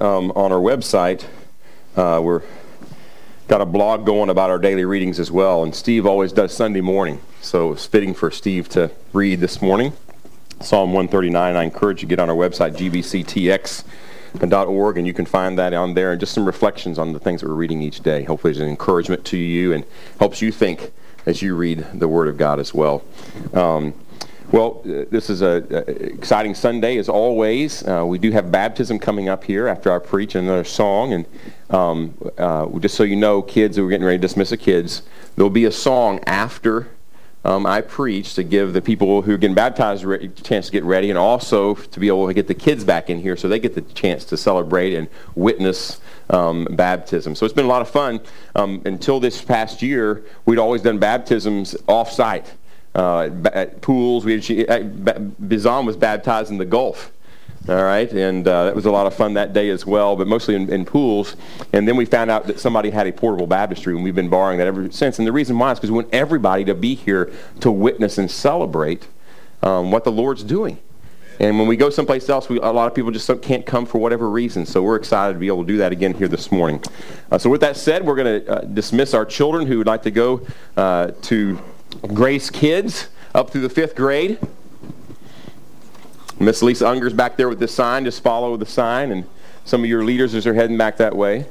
um, on our website, uh, we're got a blog going about our daily readings as well. And Steve always does Sunday morning, so it's fitting for Steve to read this morning. Psalm 139. I encourage you to get on our website, gbctx.org, and you can find that on there and just some reflections on the things that we're reading each day. Hopefully, it's an encouragement to you and helps you think as you read the Word of God as well. Um, well, uh, this is an exciting Sunday as always. Uh, we do have baptism coming up here after I preach another song. And um, uh, just so you know, kids, we're getting ready to dismiss the kids. There'll be a song after um, I preach to give the people who are getting baptized a chance to get ready and also to be able to get the kids back in here so they get the chance to celebrate and witness um, baptism. So it's been a lot of fun. Um, until this past year, we'd always done baptisms off-site. Uh, at pools, we had, Bizan was baptized in the Gulf. All right, and uh, that was a lot of fun that day as well, but mostly in, in, pools. And then we found out that somebody had a portable baptistry, and we've been borrowing that ever since. And the reason why is because we want everybody to be here to witness and celebrate um, what the Lord's doing. And when we go someplace else, we, a lot of people just can't come for whatever reason. So we're excited to be able to do that again here this morning. Uh, so with that said, we're going to uh, dismiss our children who would like to go uh, to Grace Kids up through the fifth grade. Miss Lisa Unger's back there with the sign. Just follow the sign. And some of your leaders as they're heading back that way.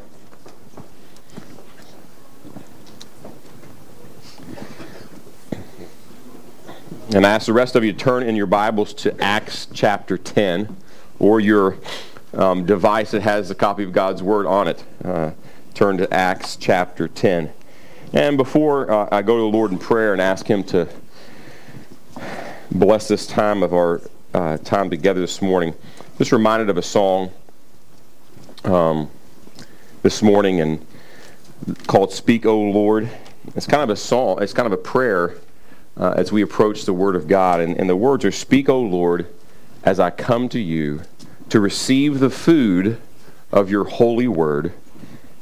And I ask the rest of you to turn in your Bibles to Acts chapter 10 or your um, device that has a copy of God's Word on it. Uh, turn to Acts chapter 10. And before uh, I go to the Lord in prayer and ask Him to bless this time of our uh, time together this morning. Just reminded of a song um, this morning and called "Speak, O Lord." It's kind of a song. It's kind of a prayer uh, as we approach the Word of God, and, and the words are, "Speak, O Lord, as I come to you to receive the food of your holy word.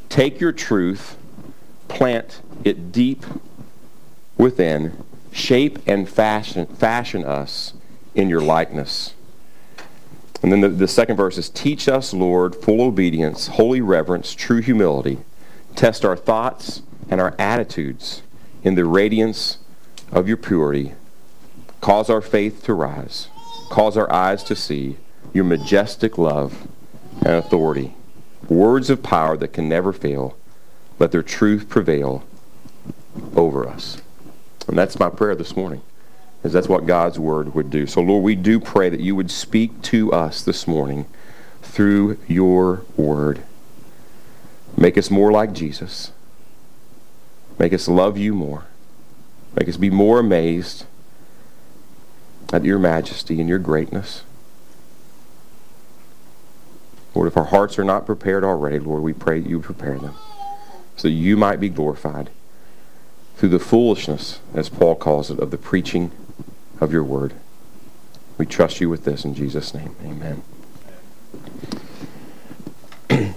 Take your truth, plant it deep within." shape and fashion, fashion us in your likeness. And then the, the second verse is Teach us, Lord, full obedience, holy reverence, true humility. Test our thoughts and our attitudes in the radiance of your purity. Cause our faith to rise. Cause our eyes to see your majestic love and authority. Words of power that can never fail. Let their truth prevail over us. And that's my prayer this morning, is that's what God's word would do. So, Lord, we do pray that you would speak to us this morning through your word. Make us more like Jesus. Make us love you more. Make us be more amazed at your majesty and your greatness. Lord, if our hearts are not prepared already, Lord, we pray that you prepare them so that you might be glorified through the foolishness, as Paul calls it, of the preaching of your word. We trust you with this in Jesus' name. Amen.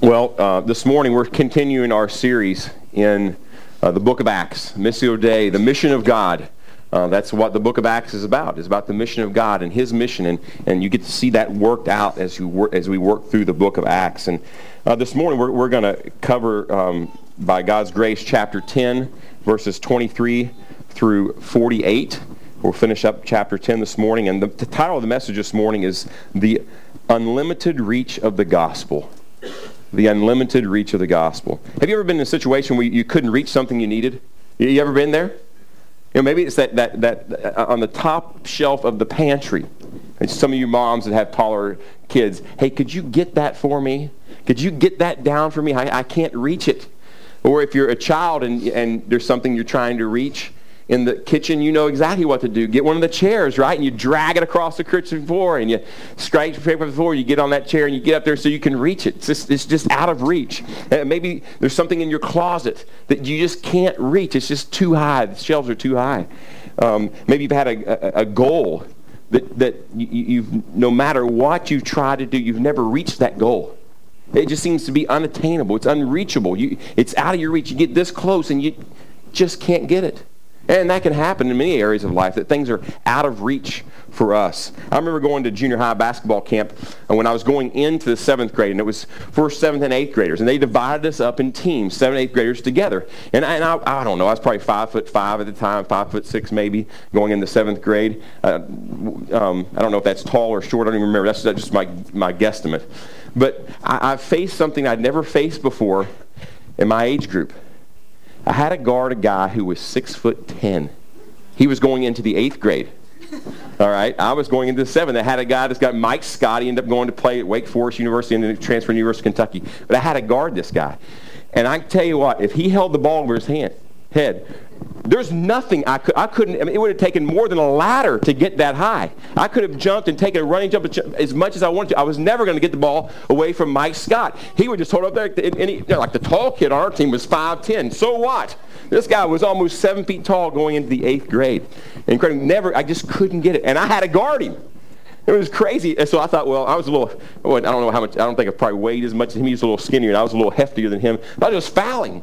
well, uh, this morning we're continuing our series in uh, the book of Acts, Missio Dei, the mission of God. Uh, that's what the book of Acts is about. It's about the mission of God and his mission, and, and you get to see that worked out as, you work, as we work through the book of Acts. And uh, this morning we're, we're going to cover, um, by God's grace, chapter 10, verses 23 through 48. We'll finish up chapter 10 this morning. And the, the title of the message this morning is The Unlimited Reach of the Gospel. The Unlimited Reach of the Gospel. Have you ever been in a situation where you couldn't reach something you needed? You ever been there? You know, maybe it's that, that, that uh, on the top shelf of the pantry. Some of you moms that have taller kids, hey, could you get that for me? Could you get that down for me? I, I can't reach it. Or if you're a child and, and there's something you're trying to reach in the kitchen, you know exactly what to do. Get one of the chairs, right? And you drag it across the kitchen floor and you strike the floor. You get on that chair and you get up there so you can reach it. It's just, it's just out of reach. And maybe there's something in your closet that you just can't reach. It's just too high. The shelves are too high. Um, maybe you've had a, a, a goal that, that you, you've, no matter what you try to do, you've never reached that goal. It just seems to be unattainable. It's unreachable. You, it's out of your reach. You get this close and you just can't get it. And that can happen in many areas of life, that things are out of reach for us. I remember going to junior high basketball camp and when I was going into the seventh grade, and it was for seventh and eighth graders, and they divided us up in teams, seventh eighth graders together. And I, and I, I don't know, I was probably five foot five at the time, five foot six maybe, going into seventh grade. Uh, um, I don't know if that's tall or short, I don't even remember. That's, that's just my, my guesstimate. But I, I faced something I'd never faced before in my age group. I had to guard a guy who was six foot ten. He was going into the eighth grade. All right, I was going into the seventh. I had a guy that's got Mike Scott. He ended up going to play at Wake Forest University and then transferred to University of Kentucky. But I had to guard this guy. And I tell you what, if he held the ball over his hand, head, there's nothing I could, I couldn't, I mean, it would have taken more than a ladder to get that high. I could have jumped and taken a running jump as much as I wanted to. I was never going to get the ball away from Mike Scott. He would just hold up there, and he, you know, like the tall kid on our team was 5'10". So what? This guy was almost seven feet tall going into the eighth grade. Incredible. Never, I just couldn't get it. And I had to guard him. It was crazy. And so I thought, well, I was a little, I don't know how much, I don't think I probably weighed as much as him. He was a little skinnier, and I was a little heftier than him. But I was fouling.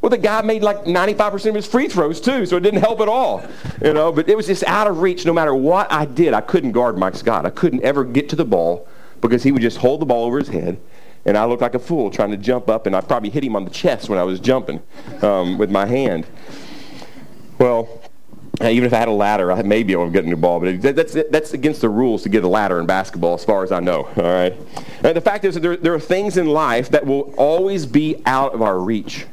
Well, the guy made like 95% of his free throws too, so it didn't help at all. You know, but it was just out of reach no matter what I did. I couldn't guard Mike Scott. I couldn't ever get to the ball because he would just hold the ball over his head. And I looked like a fool trying to jump up, and I probably hit him on the chest when I was jumping um, with my hand. Well, even if I had a ladder, I may be able to get in the ball, but that's, that's against the rules to get a ladder in basketball, as far as I know. All right. And the fact is that there, there are things in life that will always be out of our reach.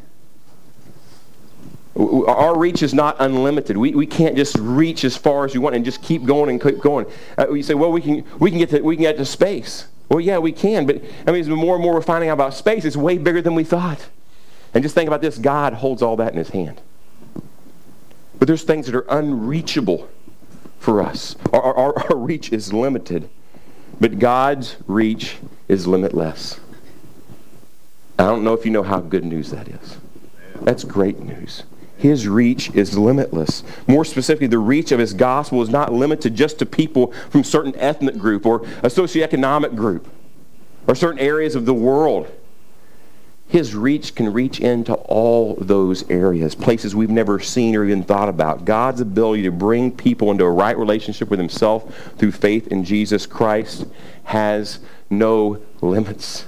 Our reach is not unlimited. We, we can't just reach as far as we want and just keep going and keep going. Uh, you say, well, we can, we, can get to, we can get to space. Well, yeah, we can, but I mean, the more and more we're finding out about space, it's way bigger than we thought. And just think about this God holds all that in his hand. But there's things that are unreachable for us. Our, our, our reach is limited, but God's reach is limitless. I don't know if you know how good news that is. That's great news. His reach is limitless. More specifically, the reach of his gospel is not limited just to people from certain ethnic group or a socioeconomic group or certain areas of the world. His reach can reach into all those areas, places we've never seen or even thought about. God's ability to bring people into a right relationship with himself through faith in Jesus Christ has no limits.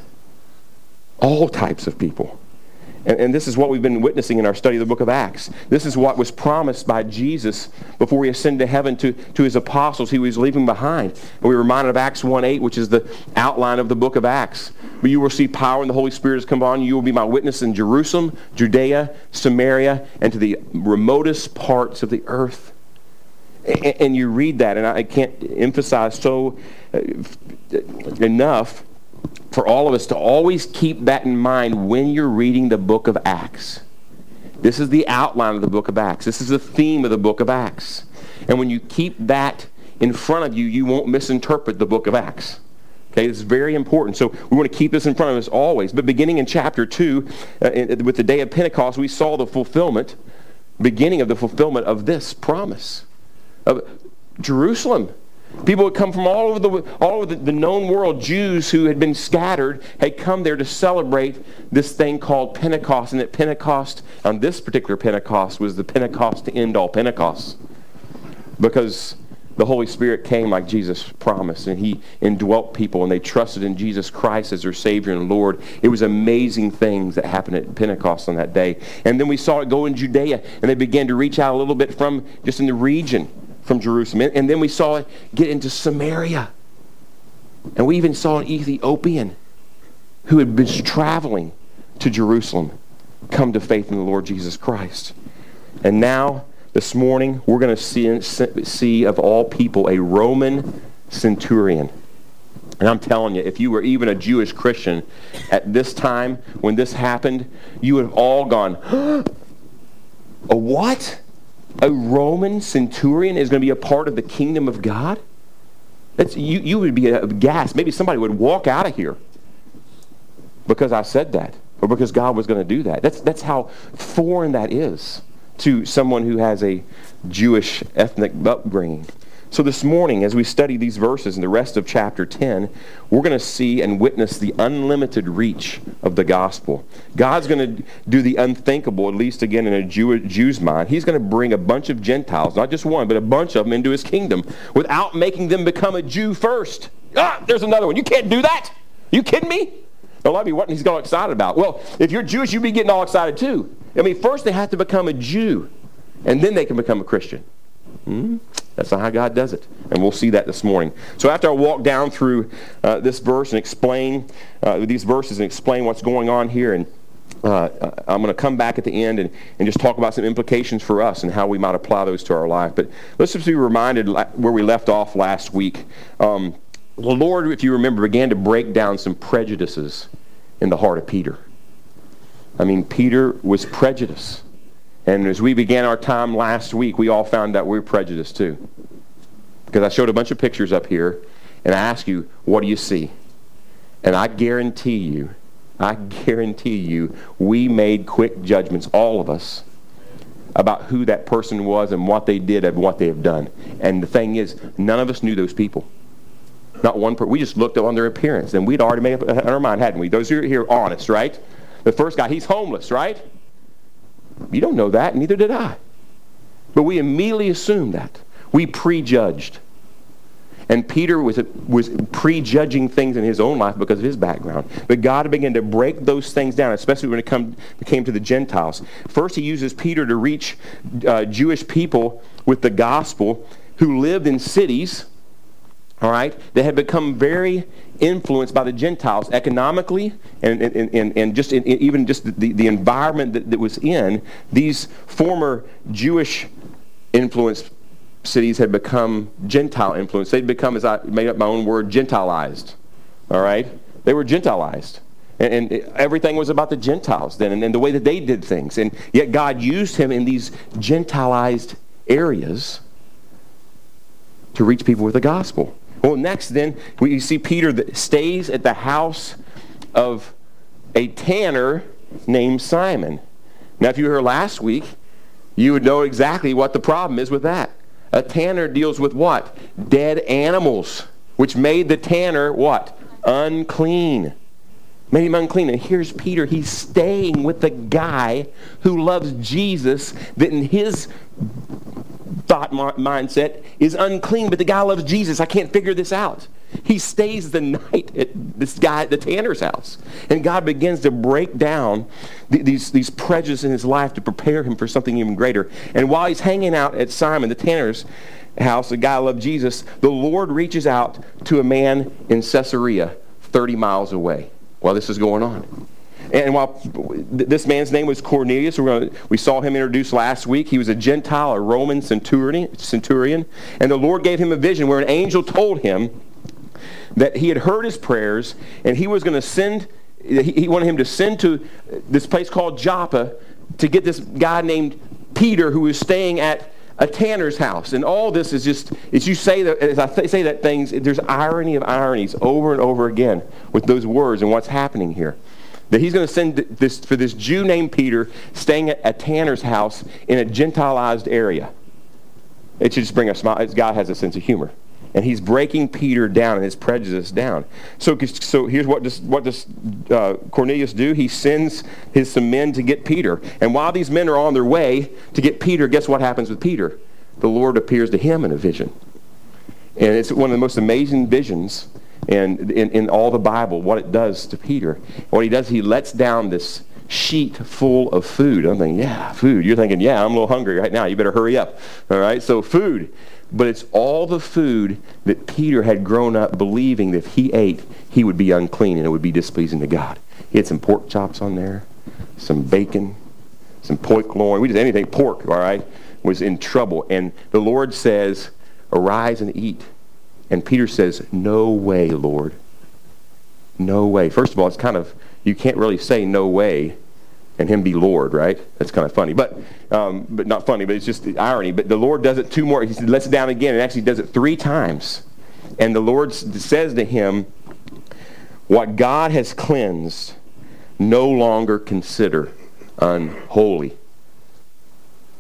All types of people. And, and, this is what we've been witnessing in our study of the book of Acts. This is what was promised by Jesus before he ascended to heaven to, to his apostles he was leaving behind. And we are reminded of Acts 1.8, which is the outline of the book of Acts. But you will see power and the Holy Spirit has come on you. You will be my witness in Jerusalem, Judea, Samaria, and to the remotest parts of the earth. And, and you read that, and I can't emphasize so uh, enough for all of us to always keep that in mind when you're reading the book of Acts. This is the outline of the book of Acts. This is the theme of the book of Acts. And when you keep that in front of you, you won't misinterpret the book of Acts. Okay, it's very important. So we want to keep this in front of us always. But beginning in chapter 2, uh, with the day of Pentecost, we saw the fulfillment, beginning of the fulfillment of this promise. Of Jerusalem People had come from all over the all over the, the, known world. Jews who had been scattered had come there to celebrate this thing called Pentecost, and that Pentecost on this particular Pentecost was the Pentecost to end all Pentecost, because the Holy Spirit came like Jesus promised, and He indwelt people, and they trusted in Jesus Christ as their Savior and Lord. It was amazing things that happened at Pentecost on that day, and then we saw it go in Judea, and they began to reach out a little bit from just in the region from Jerusalem. And then we saw it get into Samaria. And we even saw an Ethiopian who had been traveling to Jerusalem come to faith in the Lord Jesus Christ. And now, this morning, we're going to see, see of all people a Roman centurion. And I'm telling you, if you were even a Jewish Christian at this time when this happened, you would have all gone, a what? A Roman centurion is going to be a part of the kingdom of God? That's, you, you would be aghast. Maybe somebody would walk out of here because I said that or because God was going to do that. That's, that's how foreign that is to someone who has a Jewish ethnic upbringing. So this morning, as we study these verses and the rest of chapter 10, we're going to see and witness the unlimited reach of the gospel. God's going to do the unthinkable, at least again in a Jew, Jew's mind. He's going to bring a bunch of Gentiles, not just one, but a bunch of them into his kingdom without making them become a Jew first. Ah, there's another one. You can't do that. You kidding me? A lot of you, what he's all excited about? Well, if you're Jewish, you'd be getting all excited too. I mean, first they have to become a Jew, and then they can become a Christian. Hmm? That's not how God does it. And we'll see that this morning. So after I walk down through uh, this verse and explain uh, these verses and explain what's going on here, and uh, I'm going to come back at the end and, and just talk about some implications for us and how we might apply those to our life. But let's just be reminded where we left off last week. Um, the Lord, if you remember, began to break down some prejudices in the heart of Peter. I mean, Peter was prejudiced. And as we began our time last week, we all found out we were prejudiced too. Because I showed a bunch of pictures up here, and I asked you, what do you see? And I guarantee you, I guarantee you, we made quick judgments, all of us, about who that person was and what they did and what they have done. And the thing is, none of us knew those people. Not one person. We just looked on their appearance, and we'd already made up our mind, hadn't we? Those who are here honest, right? The first guy, he's homeless, right? You don't know that, neither did I. But we immediately assumed that. We prejudged. And Peter was, was prejudging things in his own life because of his background. But God began to break those things down, especially when it come, came to the Gentiles. First, he uses Peter to reach uh, Jewish people with the gospel who lived in cities, all right, that had become very influenced by the Gentiles economically and, and, and, and just in, even just the, the environment that, that was in, these former Jewish influenced cities had become Gentile influenced. They'd become, as I made up my own word, Gentilized. All right? They were Gentilized. And, and everything was about the Gentiles then and, and the way that they did things. And yet God used him in these Gentilized areas to reach people with the gospel. Well, next, then, we see Peter that stays at the house of a tanner named Simon. Now, if you were here last week, you would know exactly what the problem is with that. A tanner deals with what? Dead animals, which made the tanner what? Unclean. Made him unclean. And here's Peter. He's staying with the guy who loves Jesus, that in his thought mindset is unclean, but the guy loves Jesus. I can't figure this out. He stays the night at this guy at the tanner's house. And God begins to break down these, these prejudices in his life to prepare him for something even greater. And while he's hanging out at Simon, the tanner's house, the guy loved Jesus, the Lord reaches out to a man in Caesarea, 30 miles away, while this is going on. And while this man's name was Cornelius, gonna, we saw him introduced last week. He was a Gentile, a Roman centurion, centurion. And the Lord gave him a vision where an angel told him that he had heard his prayers and he was going to send, he wanted him to send to this place called Joppa to get this guy named Peter who was staying at a tanner's house. And all this is just, as you say that, as I th- say that things, there's irony of ironies over and over again with those words and what's happening here that he's going to send this for this Jew named Peter staying at a tanner's house in a Gentilized area. It should just bring a smile. God has a sense of humor. And he's breaking Peter down and his prejudice down. So, so here's what does, what does uh, Cornelius do? He sends his some men to get Peter. And while these men are on their way to get Peter, guess what happens with Peter? The Lord appears to him in a vision. And it's one of the most amazing visions and in, in all the Bible, what it does to Peter. What he does, he lets down this sheet full of food. I'm thinking, yeah, food. You're thinking, yeah, I'm a little hungry right now. You better hurry up. All right, so food. But it's all the food that Peter had grown up believing that if he ate, he would be unclean and it would be displeasing to God. He had some pork chops on there, some bacon, some pork loin. We just anything pork, all right, was in trouble. And the Lord says, arise and eat. And Peter says, No way, Lord. No way. First of all, it's kind of, you can't really say no way and him be Lord, right? That's kind of funny. But, um, but not funny, but it's just the irony. But the Lord does it two more. He lets it down again and actually does it three times. And the Lord says to him, What God has cleansed, no longer consider unholy.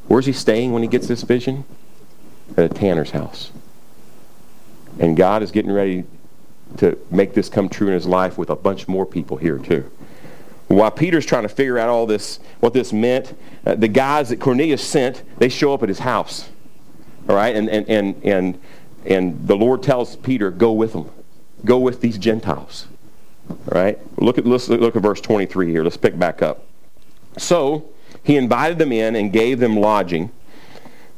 Where's he staying when he gets this vision? At a tanner's house. And God is getting ready to make this come true in his life with a bunch more people here too. While Peter's trying to figure out all this, what this meant, uh, the guys that Cornelius sent, they show up at his house. All right? And, and, and, and, and the Lord tells Peter, go with them. Go with these Gentiles. All right? Look at, let's look at verse 23 here. Let's pick back up. So he invited them in and gave them lodging,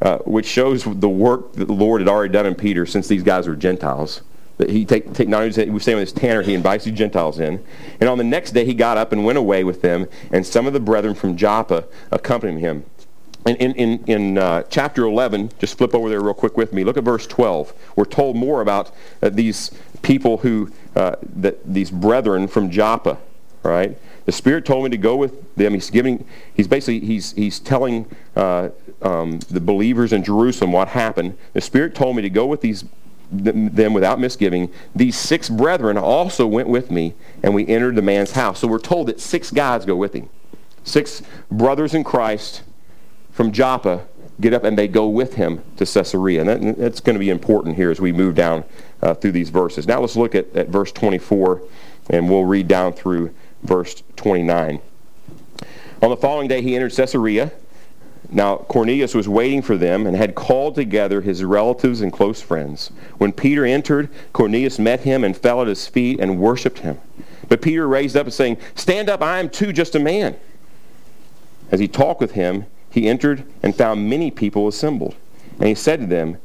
uh, which shows the work that the Lord had already done in Peter since these guys were Gentiles that he take, take not only say with his tanner, he invites the Gentiles in. And on the next day he got up and went away with them, and some of the brethren from Joppa accompanied him. In, in, in, in uh, chapter 11, just flip over there real quick with me. Look at verse 12. We're told more about uh, these people who, uh, that, these brethren from Joppa, right? The Spirit told me to go with them. He's giving, he's basically, he's, he's telling uh, um, the believers in Jerusalem what happened. The Spirit told me to go with these them without misgiving. These six brethren also went with me, and we entered the man's house. So we're told that six guys go with him. Six brothers in Christ from Joppa get up and they go with him to Caesarea. And that, that's going to be important here as we move down uh, through these verses. Now let's look at, at verse 24, and we'll read down through verse 29. On the following day, he entered Caesarea. Now, Cornelius was waiting for them and had called together his relatives and close friends. When Peter entered, Cornelius met him and fell at his feet and worshipped him. But Peter raised up and saying, Stand up, I am too just a man. As he talked with him, he entered and found many people assembled. And he said to them,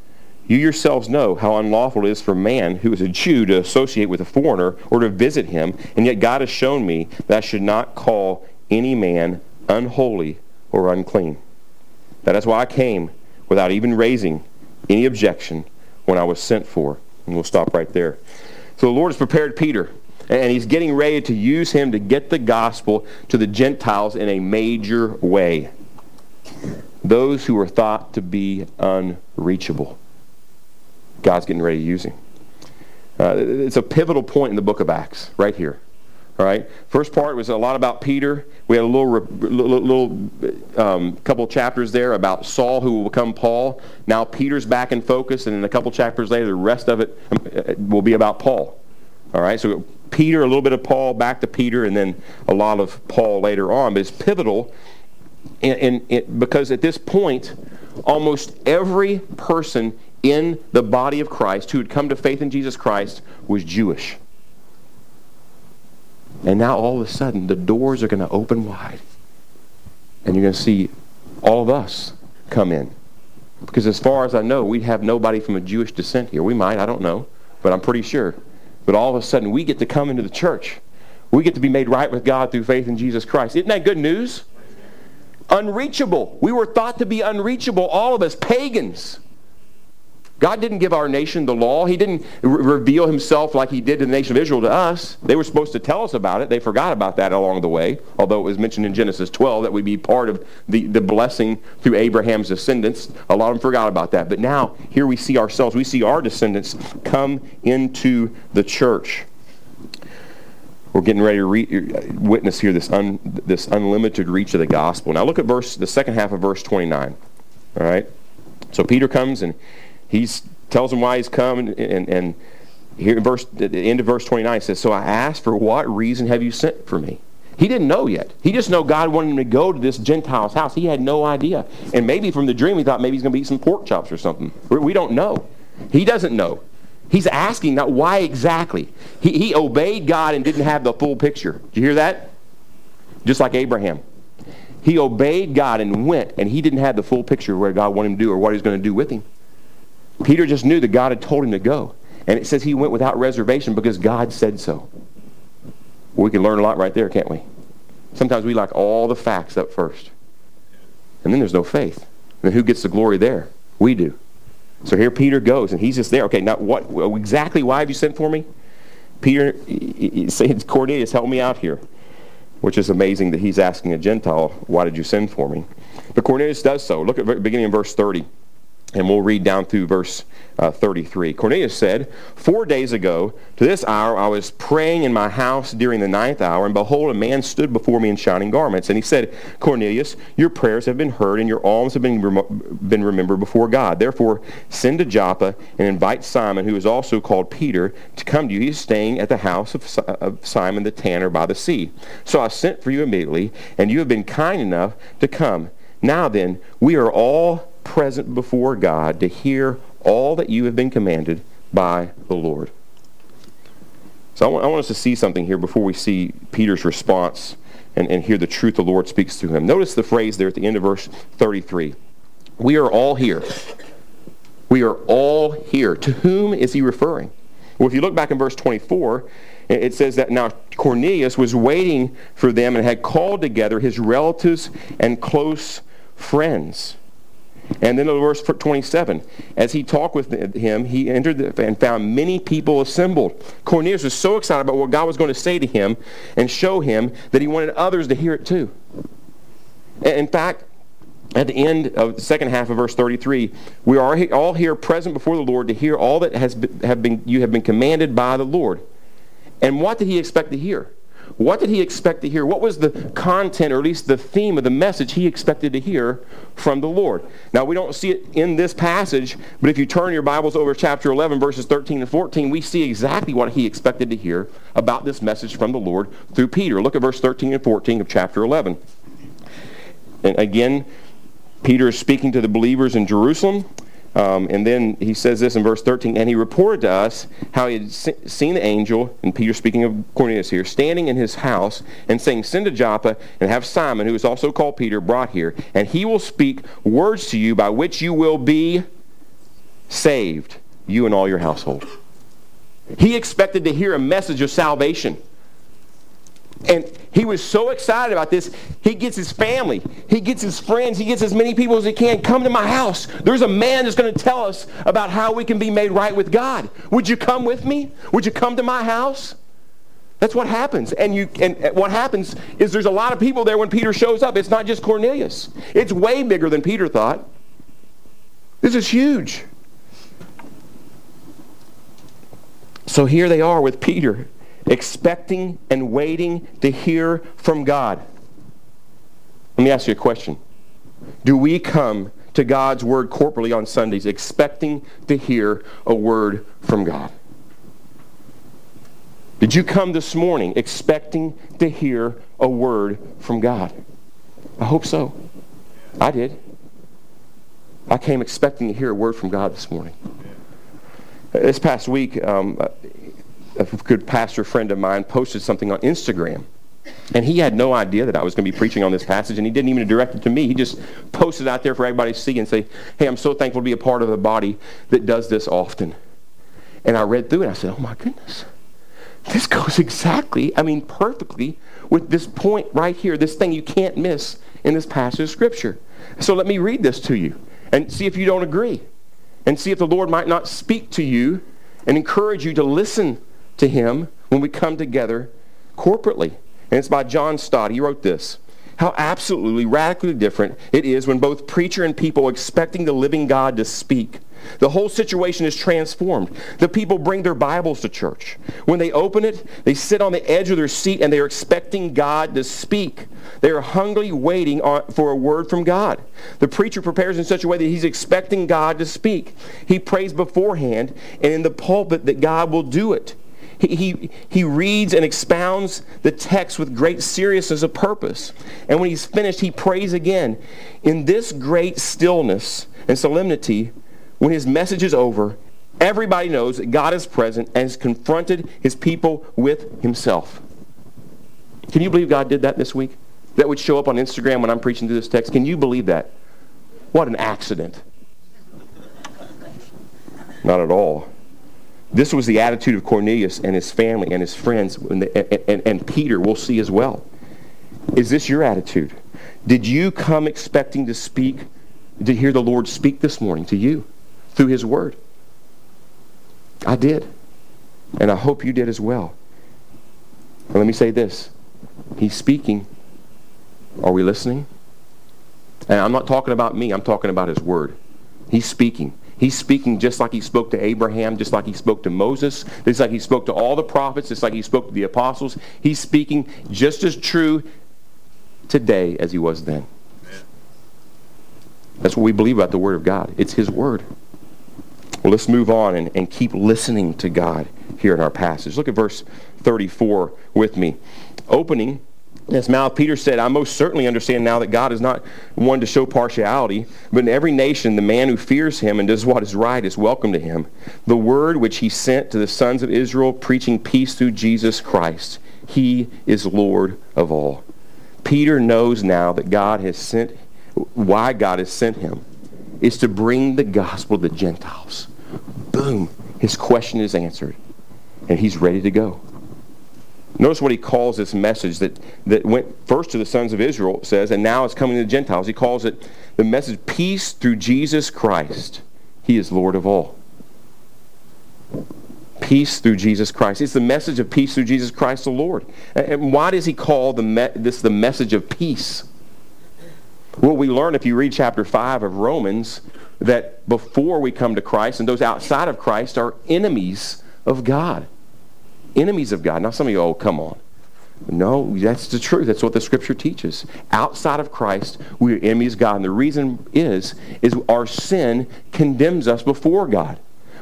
You yourselves know how unlawful it is for man who is a Jew to associate with a foreigner or to visit him, and yet God has shown me that I should not call any man unholy or unclean. That is why I came without even raising any objection when I was sent for. And we'll stop right there. So the Lord has prepared Peter, and he's getting ready to use him to get the gospel to the Gentiles in a major way. Those who were thought to be unreachable. God's getting ready to use him. Uh, it's a pivotal point in the book of Acts, right here. All right. First part was a lot about Peter. We had a little, little, little um, couple chapters there about Saul who will become Paul. Now Peter's back in focus, and then a couple chapters later, the rest of it um, will be about Paul. All right. So Peter, a little bit of Paul, back to Peter, and then a lot of Paul later on. But it's pivotal, in, in, in, because at this point, almost every person in the body of Christ who had come to faith in Jesus Christ was Jewish. And now all of a sudden, the doors are going to open wide. And you're going to see all of us come in. Because as far as I know, we have nobody from a Jewish descent here. We might, I don't know, but I'm pretty sure. But all of a sudden, we get to come into the church. We get to be made right with God through faith in Jesus Christ. Isn't that good news? Unreachable. We were thought to be unreachable, all of us, pagans. God didn't give our nation the law. He didn't re- reveal himself like he did to the nation of Israel to us. They were supposed to tell us about it. They forgot about that along the way, although it was mentioned in Genesis 12 that we'd be part of the, the blessing through Abraham's descendants. A lot of them forgot about that. But now, here we see ourselves. We see our descendants come into the church. We're getting ready to re- witness here this, un, this unlimited reach of the gospel. Now look at verse, the second half of verse 29. All right? So Peter comes and he tells them why he's come, and, and, and here in verse, at the end of verse 29 says, So I asked, For what reason have you sent for me? He didn't know yet. He just know God wanted him to go to this Gentile's house. He had no idea. And maybe from the dream he thought maybe he's going to eat some pork chops or something. We don't know. He doesn't know. He's asking not why exactly. He, he obeyed God and didn't have the full picture. Did you hear that? Just like Abraham. He obeyed God and went, and he didn't have the full picture of what God wanted him to do or what he was going to do with him. Peter just knew that God had told him to go. And it says he went without reservation because God said so. we can learn a lot right there, can't we? Sometimes we like all the facts up first. And then there's no faith. And who gets the glory there? We do. So here Peter goes, and he's just there. Okay, now what exactly why have you sent for me? Peter says, Cornelius, help me out here. Which is amazing that he's asking a Gentile, why did you send for me? But Cornelius does so. Look at beginning in verse 30. And we'll read down through verse uh, 33. Cornelius said, Four days ago, to this hour, I was praying in my house during the ninth hour, and behold, a man stood before me in shining garments. And he said, Cornelius, your prayers have been heard, and your alms have been, rem- been remembered before God. Therefore, send to Joppa and invite Simon, who is also called Peter, to come to you. He is staying at the house of, of Simon the tanner by the sea. So I sent for you immediately, and you have been kind enough to come. Now then, we are all present before God to hear all that you have been commanded by the Lord. So I want, I want us to see something here before we see Peter's response and, and hear the truth the Lord speaks to him. Notice the phrase there at the end of verse 33. We are all here. We are all here. To whom is he referring? Well, if you look back in verse 24, it says that now Cornelius was waiting for them and had called together his relatives and close friends. And then in verse 27, as he talked with him, he entered and found many people assembled. Cornelius was so excited about what God was going to say to him and show him that he wanted others to hear it too. In fact, at the end of the second half of verse 33, we are all here present before the Lord to hear all that has been, have been, you have been commanded by the Lord. And what did he expect to hear? What did he expect to hear? What was the content, or at least the theme of the message he expected to hear from the Lord? Now, we don't see it in this passage, but if you turn your Bibles over to chapter 11, verses 13 and 14, we see exactly what he expected to hear about this message from the Lord through Peter. Look at verse 13 and 14 of chapter 11. And again, Peter is speaking to the believers in Jerusalem. Um, and then he says this in verse 13, and he reported to us how he had seen the angel, and Peter speaking of Cornelius here, standing in his house and saying, Send to Joppa and have Simon, who is also called Peter, brought here, and he will speak words to you by which you will be saved, you and all your household. He expected to hear a message of salvation. And he was so excited about this, he gets his family, he gets his friends, he gets as many people as he can. Come to my house. There's a man that's going to tell us about how we can be made right with God. Would you come with me? Would you come to my house? That's what happens. And you and what happens is there's a lot of people there when Peter shows up. It's not just Cornelius. It's way bigger than Peter thought. This is huge. So here they are with Peter expecting and waiting to hear from God. Let me ask you a question. Do we come to God's word corporately on Sundays expecting to hear a word from God? Did you come this morning expecting to hear a word from God? I hope so. I did. I came expecting to hear a word from God this morning. This past week, um, a good pastor friend of mine posted something on Instagram. And he had no idea that I was going to be preaching on this passage, and he didn't even direct it to me. He just posted out there for everybody to see and say, Hey, I'm so thankful to be a part of a body that does this often. And I read through it, and I said, Oh my goodness. This goes exactly, I mean, perfectly with this point right here, this thing you can't miss in this passage of Scripture. So let me read this to you and see if you don't agree. And see if the Lord might not speak to you and encourage you to listen to him when we come together corporately. And it's by John Stott. He wrote this. How absolutely radically different it is when both preacher and people expecting the living God to speak. The whole situation is transformed. The people bring their Bibles to church. When they open it, they sit on the edge of their seat and they are expecting God to speak. They are hungrily waiting for a word from God. The preacher prepares in such a way that he's expecting God to speak. He prays beforehand and in the pulpit that God will do it. He, he, reads and expounds the text with great seriousness of purpose. And when he's finished, he prays again. In this great stillness and solemnity, when his message is over, everybody knows that God is present and has confronted his people with himself. Can you believe God did that this week? That would show up on Instagram when I'm preaching through this text. Can you believe that? What an accident. Not at all. This was the attitude of Cornelius and his family and his friends, and, the, and, and Peter, we'll see as well. Is this your attitude? Did you come expecting to speak, to hear the Lord speak this morning to you through his word? I did. And I hope you did as well. And let me say this. He's speaking. Are we listening? And I'm not talking about me. I'm talking about his word. He's speaking. He's speaking just like he spoke to Abraham, just like he spoke to Moses, just like he spoke to all the prophets, just like he spoke to the apostles. He's speaking just as true today as he was then. That's what we believe about the Word of God. It's His Word. Well, let's move on and, and keep listening to God here in our passage. Look at verse 34 with me. Opening his mouth, Peter said, I most certainly understand now that God is not one to show partiality, but in every nation the man who fears him and does what is right is welcome to him. The word which he sent to the sons of Israel, preaching peace through Jesus Christ. He is Lord of all. Peter knows now that God has sent, why God has sent him is to bring the gospel to the Gentiles. Boom. His question is answered, and he's ready to go. Notice what he calls this message that, that went first to the sons of Israel, it says, and now it's coming to the Gentiles. He calls it the message peace through Jesus Christ. He is Lord of all. Peace through Jesus Christ. It's the message of peace through Jesus Christ the Lord. And why does he call the me- this the message of peace? Well, we learn if you read chapter 5 of Romans that before we come to Christ and those outside of Christ are enemies of God enemies of God. Now, some of you, oh, come on. No, that's the truth. That's what the scripture teaches. Outside of Christ, we are enemies of God. And the reason is, is our sin condemns us before God.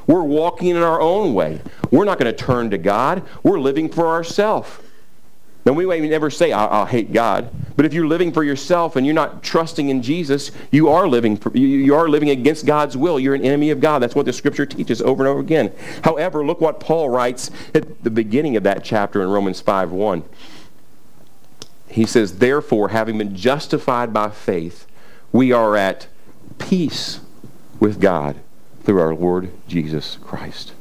We're walking in our own way. We're not going to turn to God. We're living for ourselves. Now, we may never say, I, will hate God. But if you're living for yourself and you're not trusting in Jesus, you are living for, you, you are living against God's will. You're an enemy of God. That's what the Scripture teaches over and over again. However, look what Paul writes at the beginning of that chapter in Romans 5 1. He says, Therefore, having been justified by faith, we are at peace with God through our Lord Jesus Christ.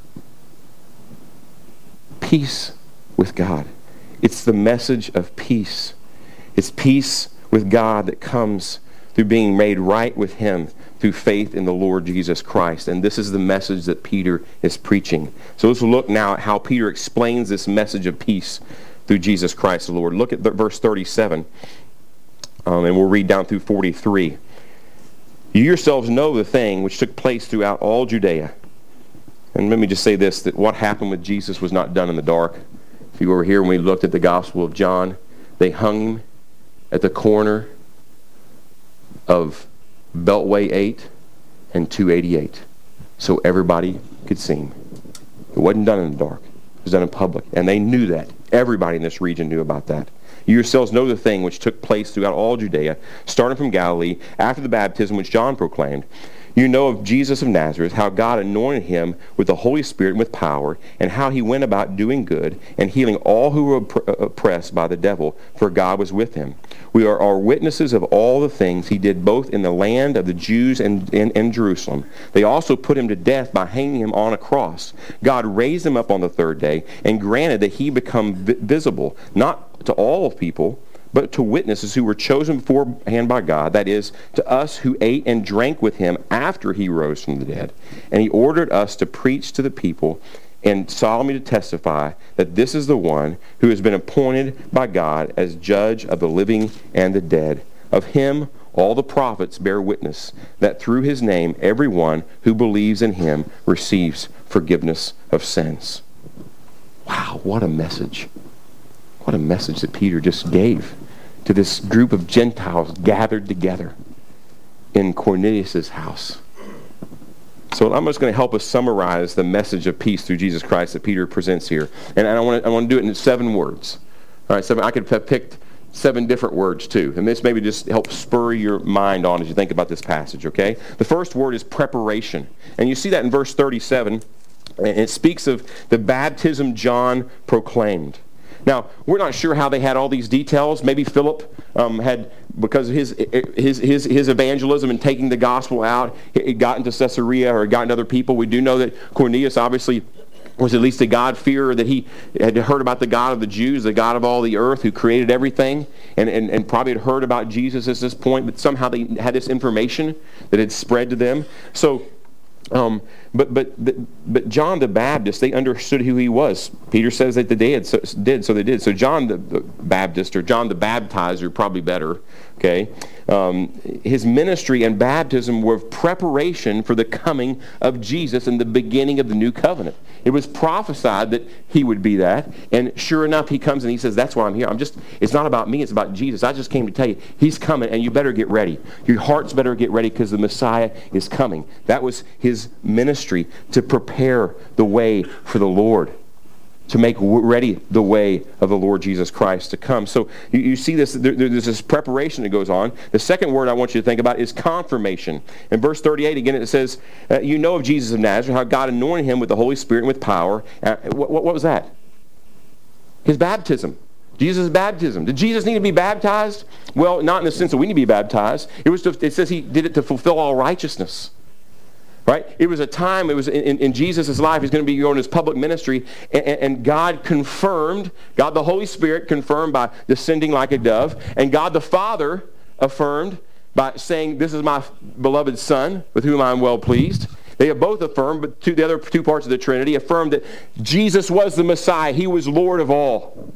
Peace with God. It's the message of peace. It's peace with God that comes through being made right with Him through faith in the Lord Jesus Christ. And this is the message that Peter is preaching. So let's look now at how Peter explains this message of peace through Jesus Christ the Lord. Look at the, verse 37, um, and we'll read down through 43. You yourselves know the thing which took place throughout all Judea. And let me just say this that what happened with Jesus was not done in the dark. You were here when we looked at the Gospel of John, they hung him at the corner of Beltway 8 and 288 so everybody could see him. It wasn't done in the dark. It was done in public. And they knew that. Everybody in this region knew about that. You yourselves know the thing which took place throughout all Judea, starting from Galilee, after the baptism which John proclaimed you know of Jesus of Nazareth, how God anointed him with the Holy Spirit and with power, and how he went about doing good and healing all who were uh, oppressed by the devil, for God was with him. We are, our witnesses of all the things he did both in the land of the Jews and in Jerusalem. They also put him to death by hanging him on a cross. God raised him up on the third day and granted that he become visible, not to all people, but to witnesses who were chosen beforehand by God, that is, to us who ate and drank with him after he rose from the dead. And he ordered us to preach to the people and solemnly to testify that this is the one who has been appointed by God as judge of the living and the dead. Of him all the prophets bear witness that through his name everyone who believes in him receives forgiveness of sins. Wow, what a message. What a message that Peter just gave to this group of Gentiles gathered together in Cornelius' house. So I'm just going to help us summarize the message of peace through Jesus Christ that Peter presents here. And I want to, I want to do it in seven words. All right, seven. I could have picked seven different words too. And this maybe just help spur your mind on as you think about this passage, okay? The first word is preparation. And you see that in verse 37. And it speaks of the baptism John proclaimed. Now, we're not sure how they had all these details. Maybe Philip um, had, because of his, his, his, his evangelism and taking the gospel out, it got into Caesarea or it got into other people. We do know that Cornelius obviously was at least a God-fearer, that he had heard about the God of the Jews, the God of all the earth who created everything, and, and, and probably had heard about Jesus at this point, but somehow they had this information that had spread to them. So Um, but, but, but John the Baptist, they understood who he was. Peter says that they did, so, did, so they did. So John the, the Baptist, or John the Baptizer, probably better, okay? Um, his ministry and baptism were preparation for the coming of Jesus and the beginning of the new covenant. It was prophesied that he would be that. And sure enough, he comes and he says, That's why I'm here. I'm just, it's not about me, it's about Jesus. I just came to tell you, he's coming, and you better get ready. Your hearts better get ready because the Messiah is coming. That was his ministry to prepare the way for the Lord to make ready the way of the Lord Jesus Christ to come. So you, you see this, there, there's this preparation that goes on. The second word I want you to think about is confirmation. In verse 38, again, it says, uh, You know of Jesus of Nazareth, how God anointed him with the Holy Spirit and with power. Uh, what, what, what was that? His baptism. Jesus' baptism. Did Jesus need to be baptized? Well, not in the sense that we need to be baptized. It was to, it says he did it to fulfill all righteousness. Right? It was a time, it was in, in Jesus' life, he's going to be going his public ministry, and, and, God confirmed, God the Holy Spirit confirmed by descending like a dove, and God the Father affirmed by saying, This is my beloved Son, with whom I am well pleased. They have both affirmed, but two, the other two parts of the Trinity affirmed that Jesus was the Messiah. He was Lord of all.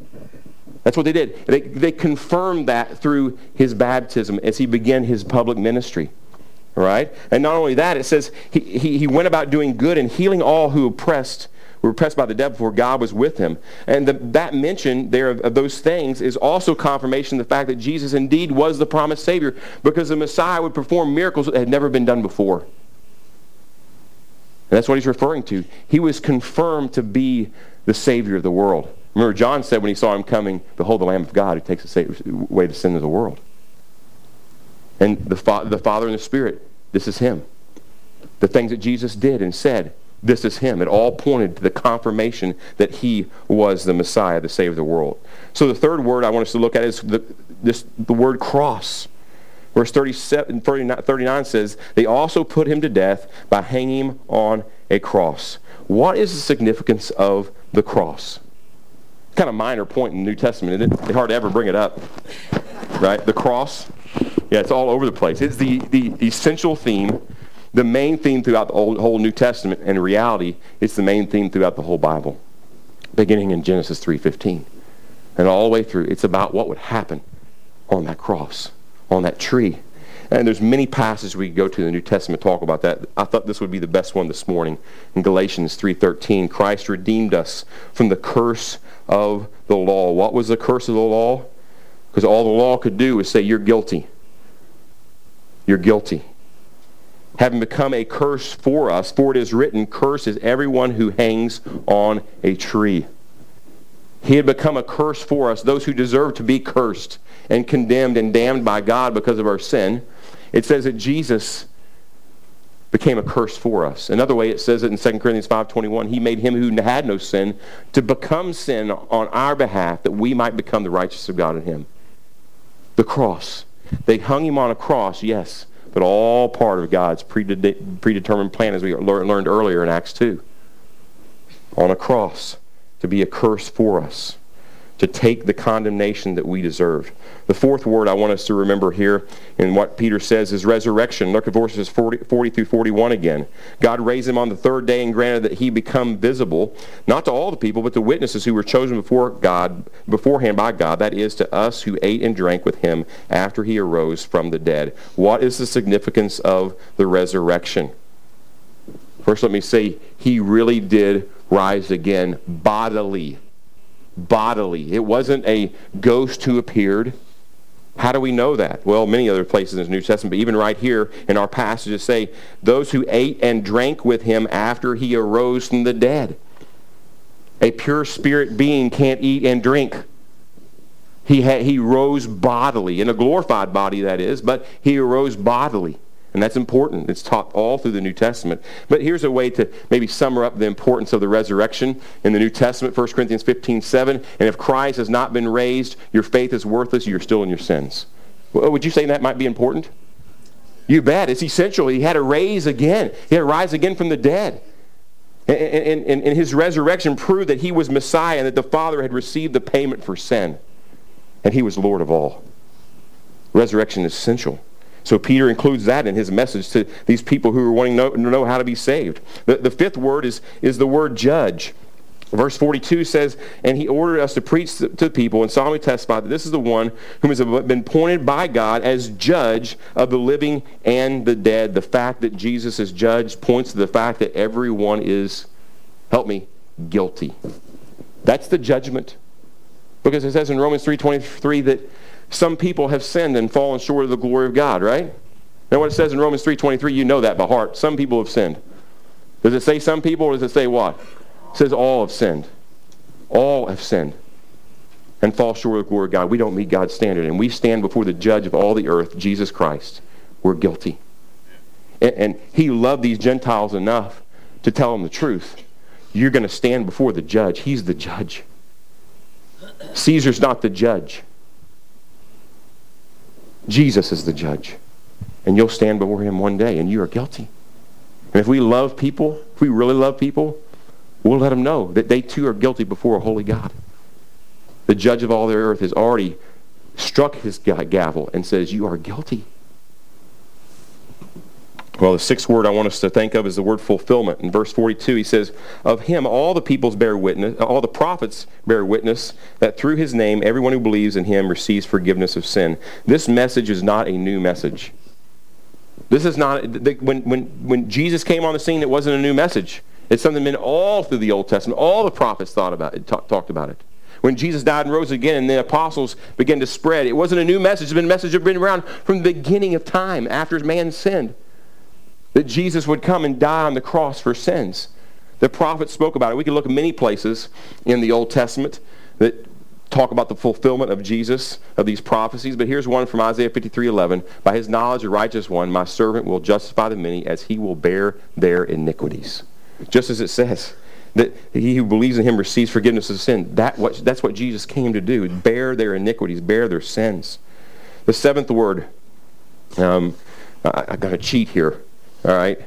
That's what they did. They, they confirmed that through his baptism as he began his public ministry right? And not only that, it says he, he, he went about doing good and healing all who oppressed were oppressed by the devil for God was with him. And the, that mention there of, of, those things is also confirmation of the fact that Jesus indeed was the promised Savior because the Messiah would perform miracles that had never been done before. And that's what he's referring to. He was confirmed to be the Savior of the world. Remember, John said when he saw him coming, Behold the Lamb of God who takes away the sin of the world. And the, fa- the Father and the Spirit, this is Him. The things that Jesus did and said, this is Him. It all pointed to the confirmation that He was the Messiah to save the world. So the third word I want us to look at is the, this, the word cross. Verse 37, 39, 39 says, They also put him to death by hanging him on a cross. What is the significance of the cross? Kind of minor point in the New Testament, isn't it? It's hard to ever bring it up. Right? The cross. Yeah, it's all over the place. It's the, the, essential theme, the main theme throughout the whole, New Testament. And in reality, it's the main theme throughout the whole Bible, beginning in Genesis 3.15. And all the way through, it's about what would happen on that cross, on that tree. And there's many passages we could go to in the New Testament talk about that. I thought this would be the best one this morning. In Galatians 3.13, Christ redeemed us from the curse of the law. What was the curse of the law? Because all the law could do was say, you're guilty. You're guilty. Having become a curse for us, for it is written, Curse is everyone who hangs on a tree. He had become a curse for us, those who deserve to be cursed and condemned and damned by God because of our sin. It says that Jesus became a curse for us. Another way it says it in 2 Corinthians 5.21, he made him who had no sin to become sin on our behalf that we might become the righteousness of God in him. The cross. They hung him on a cross, yes, but all part of God's predetermined plan as we learned earlier in Acts 2. On a cross to be a curse for us to take the condemnation that we deserved. The fourth word I want us to remember here in what Peter says is resurrection. Look at verses 40, 40, through 41 again. God raised him on the third day and granted that he become visible, not to all the people, but to witnesses who were chosen before God, beforehand by God, that is, to us who ate and drank with him after he arose from the dead. What is the significance of the resurrection? First, let me say, he really did rise again bodily bodily. It wasn't a ghost who appeared. How do we know that? Well, many other places in the New Testament, but even right here in our passages say, those who ate and drank with him after he arose from the dead. A pure spirit being can't eat and drink. He, had, he rose bodily, in a glorified body, that is, but he arose bodily. And that's important. It's taught all through the New Testament. But here's a way to maybe sum up the importance of the resurrection in the New Testament, 1 Corinthians 15, 7. And if Christ has not been raised, your faith is worthless. You're still in your sins. Well, would you say that might be important? You bet. It's essential. He had to raise again. He had to rise again from the dead. And, and, and, and his resurrection proved that he was Messiah and that the Father had received the payment for sin. And he was Lord of all. Resurrection is essential. So Peter includes that in his message to these people who are wanting to know, how to be saved. The, the fifth word is, is the word judge. Verse 42 says, And he ordered us to preach to the people and solemnly testify that this is the one whom has been appointed by God as judge of the living and the dead. The fact that Jesus is judge points to the fact that everyone is, help me, guilty. That's the judgment. Because it says in Romans 3.23 that some people have sinned and fallen short of the glory of God, right? Now what it says in Romans 3.23, you know that by heart. Some people have sinned. Does it say some people or does it say what? It says all have sinned. All have sinned and fall short of the glory of God. We don't meet God's standard. And we stand before the judge of all the earth, Jesus Christ. We're guilty. And, and he loved these Gentiles enough to tell them the truth. You're going to stand before the judge. He's the judge. Caesar's not the judge. Jesus is the judge. And you'll stand before him one day and you are guilty. And if we love people, if we really love people, We'll let them know that they too are guilty before a holy God. The judge of all the earth has already struck his gavel and says, You are guilty. Well, the sixth word I want us to think of is the word fulfillment. In verse 42, he says, Of him all the peoples bear witness, all the prophets bear witness that through his name everyone who believes in him receives forgiveness of sin. This message is not a new message. This is not, when, when, when Jesus came on the scene, it wasn't a new message. It's something been all through the Old Testament. All the prophets thought about it, talk, talked about it. When Jesus died and rose again and the apostles began to spread, it wasn't a new message. It's been a message that had been around from the beginning of time after man sinned. That Jesus would come and die on the cross for sins. The prophets spoke about it. We can look at many places in the Old Testament that talk about the fulfillment of Jesus, of these prophecies. But here's one from Isaiah 53:11. By his knowledge, the righteous one, my servant will justify the many as he will bear their iniquities. Just as it says that he who believes in him receives forgiveness of sin. That what, that's what Jesus came to do, bear their iniquities, bear their sins. The seventh word, um, I, I got to cheat here, all right?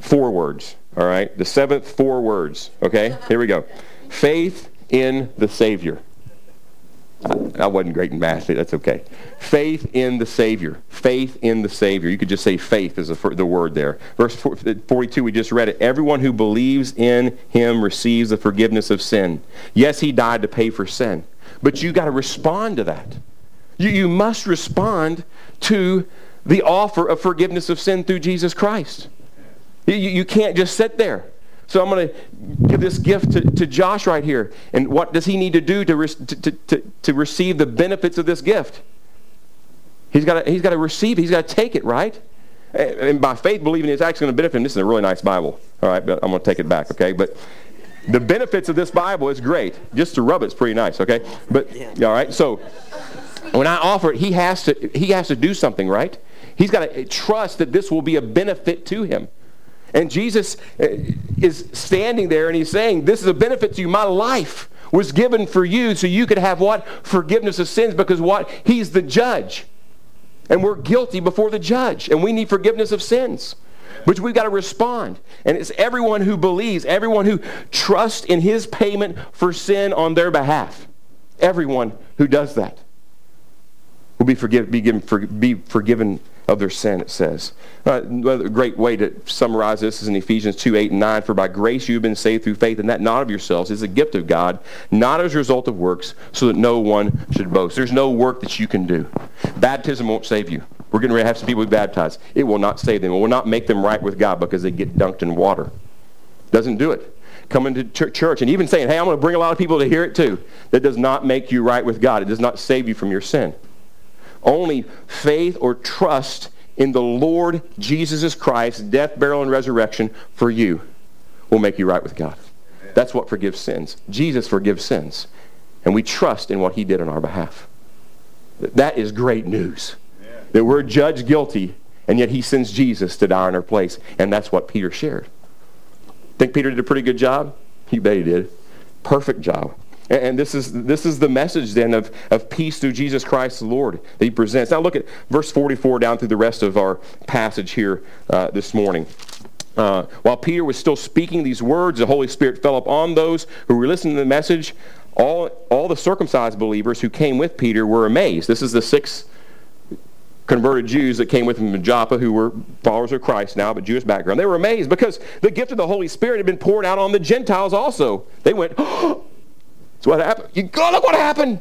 Four words, all right? The seventh four words, okay? Here we go. Faith in the Savior. I wasn't great in math. That's okay. Faith in the Savior. Faith in the Savior. You could just say faith is the word there. Verse 42, we just read it. Everyone who believes in him receives the forgiveness of sin. Yes, he died to pay for sin. But you got to respond to that. You, you must respond to the offer of forgiveness of sin through Jesus Christ. You, you can't just sit there. So I'm going to give this gift to, to Josh right here. And what does he need to do to, re- to, to, to receive the benefits of this gift? He's got he's to receive it. He's got to take it, right? And by faith, believing it's actually going to benefit him. This is a really nice Bible. All right, but I'm going to take it back, okay? But the benefits of this Bible is great. Just to rub it, it's pretty nice, okay? But, all right, so when I offer it, he has to, he has to do something, right? He's got to trust that this will be a benefit to him. And Jesus uh, is standing there and he's saying, This is a benefit to you. My life was given for you so you could have what? Forgiveness of sins because what? He's the judge. And we're guilty before the judge. And we need forgiveness of sins. Which we've got to respond. And it's everyone who believes, everyone who trusts in his payment for sin on their behalf. Everyone who does that will be, forgive, be, given, for, be forgiven of their sin, it says. Uh, a great way to summarize this is in Ephesians 2, 8, and 9. For by grace you have been saved through faith, and that not of yourselves is a gift of God, not as a result of works, so that no one should boast. There's no work that you can do. Baptism won't save you. We're going to have some people be baptized. It will not save them. It will not make them right with God because they get dunked in water. Doesn't do it coming to church and even saying, hey, I'm going to bring a lot of people to hear it too. That does not make you right with God. It does not save you from your sin. Only faith or trust in the Lord Jesus Christ, death, burial, and resurrection for you will make you right with God. That's what forgives sins. Jesus forgives sins. And we trust in what he did on our behalf. That is great news. That we're judged guilty, and yet he sends Jesus to die in our place. And that's what Peter shared. Think Peter did a pretty good job? You bet he did. Perfect job. And this is, this is the message then of, of peace through Jesus Christ the Lord that he presents. Now look at verse 44 down through the rest of our passage here uh, this morning. Uh, while Peter was still speaking these words, the Holy Spirit fell upon those who were listening to the message. All, all the circumcised believers who came with Peter were amazed. This is the six converted Jews that came with him from Joppa who were followers of Christ now, but Jewish background. They were amazed because the gift of the Holy Spirit had been poured out on the Gentiles also. They went, oh, that's what happened. You go, look what happened.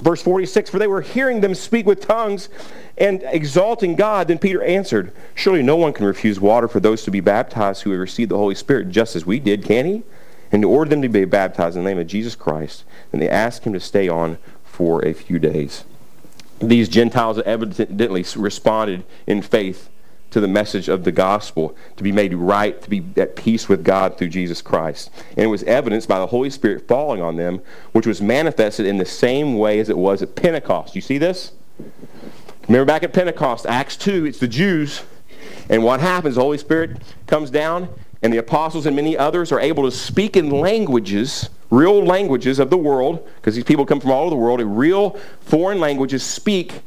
Verse 46, for they were hearing them speak with tongues and exalting God. Then Peter answered, Surely no one can refuse water for those to be baptized who have received the Holy Spirit, just as we did, can he? And to order them to be baptized in the name of Jesus Christ. And they asked him to stay on for a few days these Gentiles evidently responded in faith to the message of the gospel, to be made right, to be at peace with God through Jesus Christ. And it was evidenced by the Holy Spirit falling on them, which was manifested in the same way as it was at Pentecost. You see this? Remember back at Pentecost, Acts 2, it's the Jews. And what happens? The Holy Spirit comes down, and the apostles and many others are able to speak in languages real languages of the world, because these people come from all over the world, in real foreign languages speak.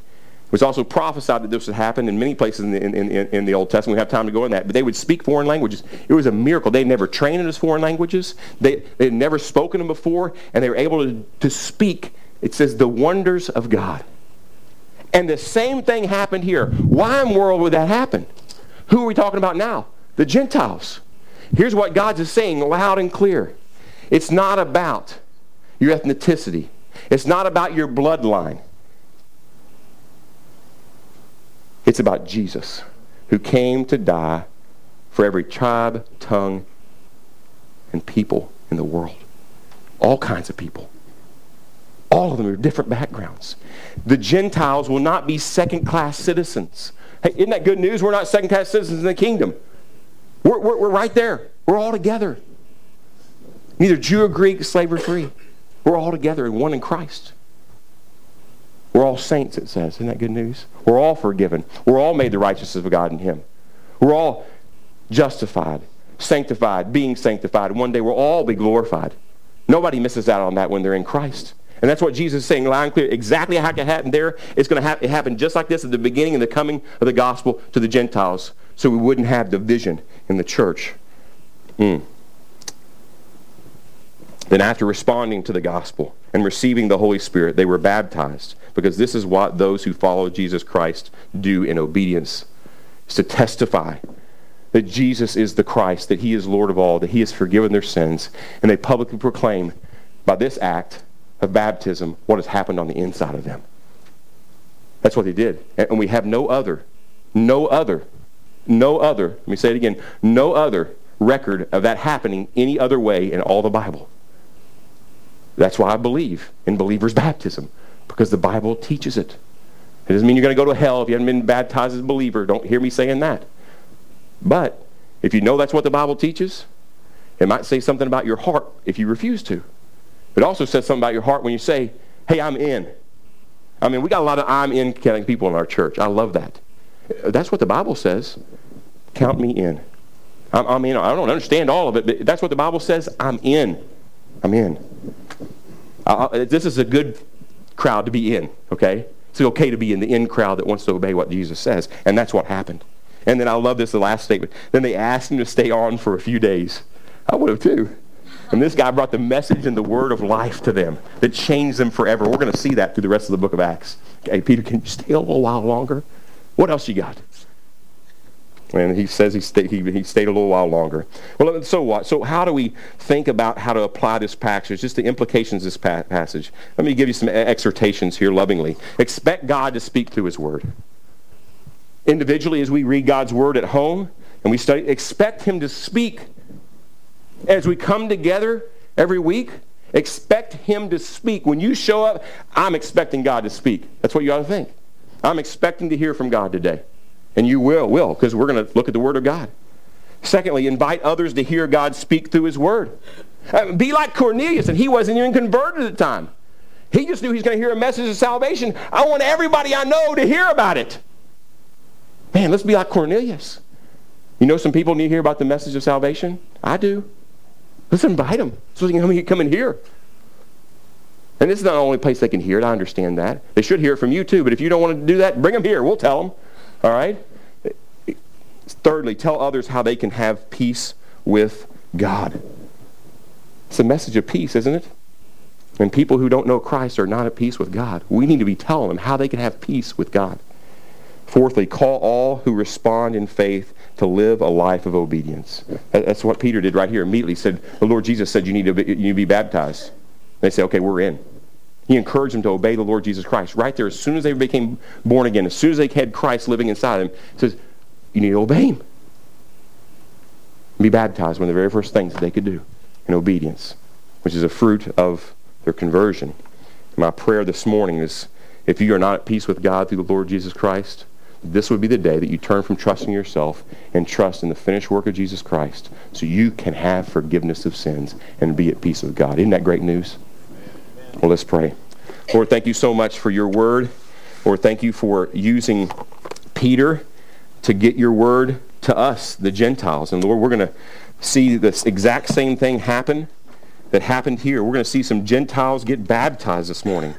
It was also prophesied that this would happen in many places in the, in, in, in the Old Testament. We have time to go in that. But they would speak foreign languages. It was a miracle. They never trained in those foreign languages. They, they had never spoken them before, and they were able to, to speak. It says the wonders of God. And the same thing happened here. Why in the world would that happen? Who are we talking about now? The Gentiles. Here's what God's is saying loud and clear. It's not about your ethnicity. It's not about your bloodline. It's about Jesus, who came to die for every tribe, tongue, and people in the world. All kinds of people. All of them are different backgrounds. The Gentiles will not be second class citizens. Hey, isn't that good news? We're not second class citizens in the kingdom. We're, we're, we're right there. We're all together. Neither Jew or Greek, slave or free. We're all together and one in Christ. We're all saints, it says. Isn't that good news? We're all forgiven. We're all made the righteousness of God in Him. We're all justified, sanctified, being sanctified. One day we'll all be glorified. Nobody misses out on that when they're in Christ. And that's what Jesus is saying loud and clear. Exactly how it can happen there. It's going to ha- happen just like this at the beginning and the coming of the gospel to the Gentiles so we wouldn't have division in the church. Mm. Then, after responding to the gospel and receiving the Holy Spirit, they were baptized because this is what those who follow Jesus Christ do in obedience is to testify that Jesus is the Christ, that he is Lord of all, that he has forgiven their sins, and they publicly proclaim by this act of baptism what has happened on the inside of them. That's what they did. And we have no other, no other, no other, let me say it again, no other record of that happening any other way in all the Bible. That's why I believe in believer's baptism, because the Bible teaches it. It doesn't mean you're going to go to hell if you haven't been baptized as a believer. Don't hear me saying that. But if you know that's what the Bible teaches, it might say something about your heart if you refuse to. It also says something about your heart when you say, hey, I'm in. I mean, we got a lot of I'm in kind people in our church. I love that. That's what the Bible says. Count me in. I'm, I'm in. I don't understand all of it, but that's what the Bible says. I'm in. I'm in. Uh, this is a good crowd to be in, okay? It's okay to be in the in crowd that wants to obey what Jesus says. And that's what happened. And then I love this, the last statement. Then they asked him to stay on for a few days. I would have too. And this guy brought the message and the word of life to them that changed them forever. We're going to see that through the rest of the book of Acts. Okay, Peter, can you stay a little while longer? What else you got? And he says he, stayed, he, he stayed a little while longer. Well, so what? So how do we think about how to apply this passage, just the implications of this pa- passage? Let me give you some exhortations here lovingly. Expect God to speak through his word. Individually, as we read God's word at home and we study, expect him to speak. As we come together every week, expect him to speak. When you show up, I'm expecting God to speak. That's what you ought to think. I'm expecting to hear from God today. And you will, will, because we're going to look at the Word of God. Secondly, invite others to hear God speak through His Word. Uh, be like Cornelius, and he wasn't even converted at the time. He just knew he's going to hear a message of salvation. I want everybody I know to hear about it. Man, let's be like Cornelius. You know some people need to hear about the message of salvation? I do. Let's invite them so they can come and hear. And this is not the only place they can hear it. I understand that. They should hear it from you too. But if you don't want to do that, bring them here. We'll tell them. All right? Thirdly, tell others how they can have peace with God. It's a message of peace, isn't it? And people who don't know Christ are not at peace with God. We need to be telling them how they can have peace with God. Fourthly, call all who respond in faith to live a life of obedience. That's what Peter did right here. Immediately said, the Lord Jesus said you need to be, you need to be baptized. They say, okay, we're in. He encouraged them to obey the Lord Jesus Christ. Right there, as soon as they became born again, as soon as they had Christ living inside them, he says, you need to obey him. Be baptized, one of the very first things that they could do in obedience, which is a fruit of their conversion. My prayer this morning is if you are not at peace with God through the Lord Jesus Christ, this would be the day that you turn from trusting yourself and trust in the finished work of Jesus Christ so you can have forgiveness of sins and be at peace with God. Isn't that great news? Well, let's pray. Lord, thank you so much for your word. Lord, thank you for using Peter to get your word to us, the Gentiles. And Lord, we're going to see this exact same thing happen that happened here. We're going to see some Gentiles get baptized this morning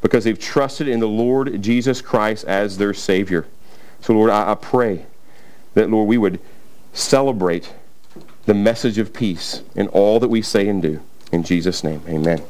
because they've trusted in the Lord Jesus Christ as their Savior. So, Lord, I, I pray that, Lord, we would celebrate the message of peace in all that we say and do. In Jesus' name, amen.